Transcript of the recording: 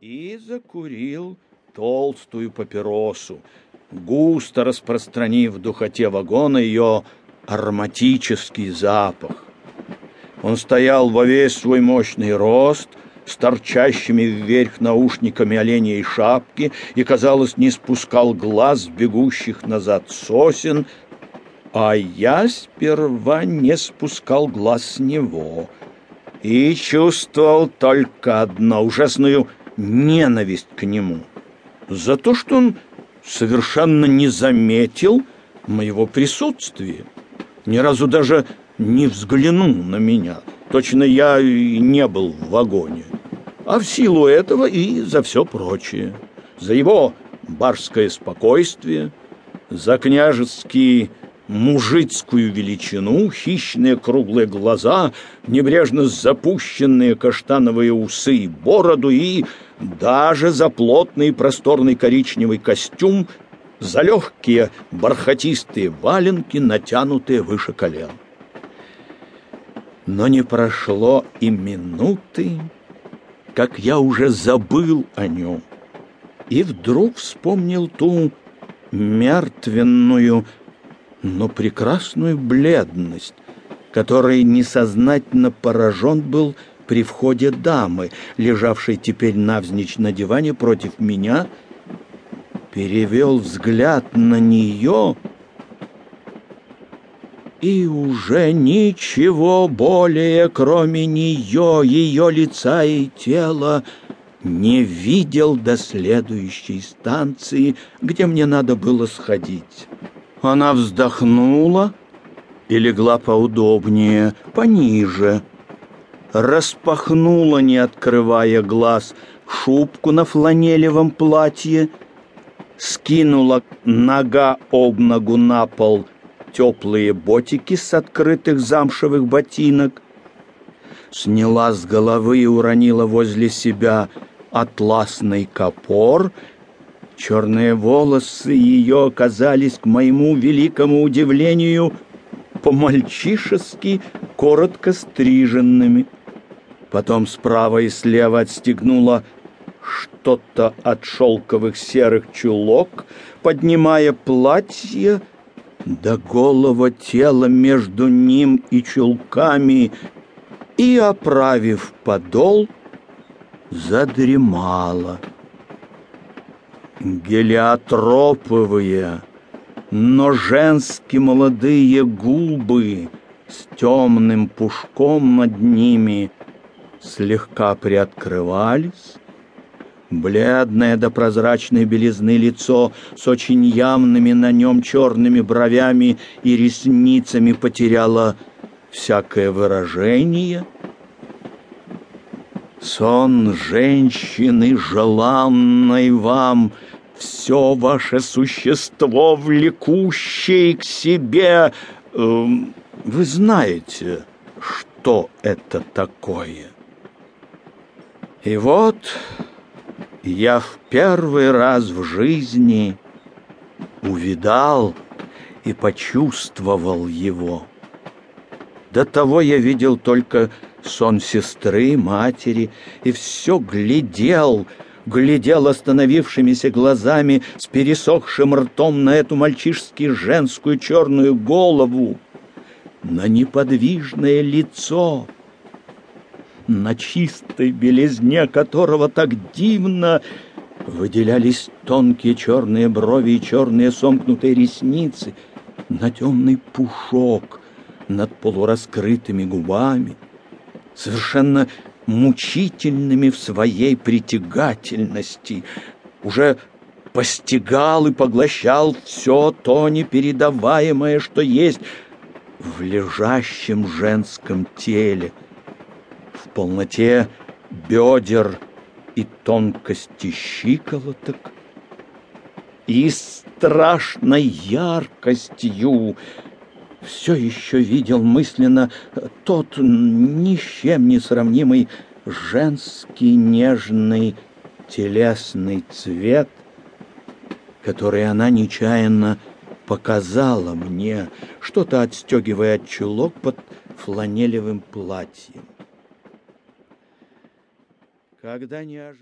и закурил толстую папиросу, густо распространив в духоте вагона ее ароматический запах. Он стоял во весь свой мощный рост, с торчащими вверх наушниками оленей шапки и, казалось, не спускал глаз бегущих назад сосен, а я сперва не спускал глаз с него и чувствовал только одно — ужасную ненависть к нему за то, что он совершенно не заметил моего присутствия, ни разу даже не взглянул на меня. Точно я и не был в вагоне. А в силу этого и за все прочее. За его барское спокойствие, за княжеские мужицкую величину, хищные круглые глаза, небрежно запущенные каштановые усы и бороду и даже за плотный просторный коричневый костюм, за легкие бархатистые валенки, натянутые выше колен. Но не прошло и минуты, как я уже забыл о нем, и вдруг вспомнил ту мертвенную, но прекрасную бледность, которой несознательно поражен был при входе дамы, лежавшей теперь навзничь на диване против меня, перевел взгляд на нее и уже ничего более, кроме нее, ее лица и тела, не видел до следующей станции, где мне надо было сходить. Она вздохнула и легла поудобнее, пониже, распахнула, не открывая глаз, шубку на фланелевом платье, скинула нога об ногу на пол теплые ботики с открытых замшевых ботинок, сняла с головы и уронила возле себя атласный копор — Черные волосы ее оказались, к моему великому удивлению, по-мальчишески коротко стриженными. Потом справа и слева отстегнула что-то от шелковых серых чулок, поднимая платье до голого тела между ним и чулками и, оправив подол, задремала гелиотроповые, но женские молодые губы с темным пушком над ними слегка приоткрывались, бледное до прозрачной белизны лицо с очень явными на нем черными бровями и ресницами потеряло всякое выражение — Сон женщины, желанной вам, Все ваше существо, влекущее к себе. Эм, вы знаете, что это такое. И вот я в первый раз в жизни увидал и почувствовал его. До того я видел только сон сестры, матери, и все глядел, глядел остановившимися глазами с пересохшим ртом на эту мальчишски женскую черную голову, на неподвижное лицо, на чистой белизне которого так дивно выделялись тонкие черные брови и черные сомкнутые ресницы, на темный пушок над полураскрытыми губами — совершенно мучительными в своей притягательности, уже постигал и поглощал все то непередаваемое, что есть в лежащем женском теле, в полноте бедер и тонкости щиколоток, и страшной яркостью все еще видел мысленно тот ни с чем не сравнимый женский нежный телесный цвет, который она нечаянно показала мне, что-то отстегивая от чулок под фланелевым платьем. Когда неожиданно...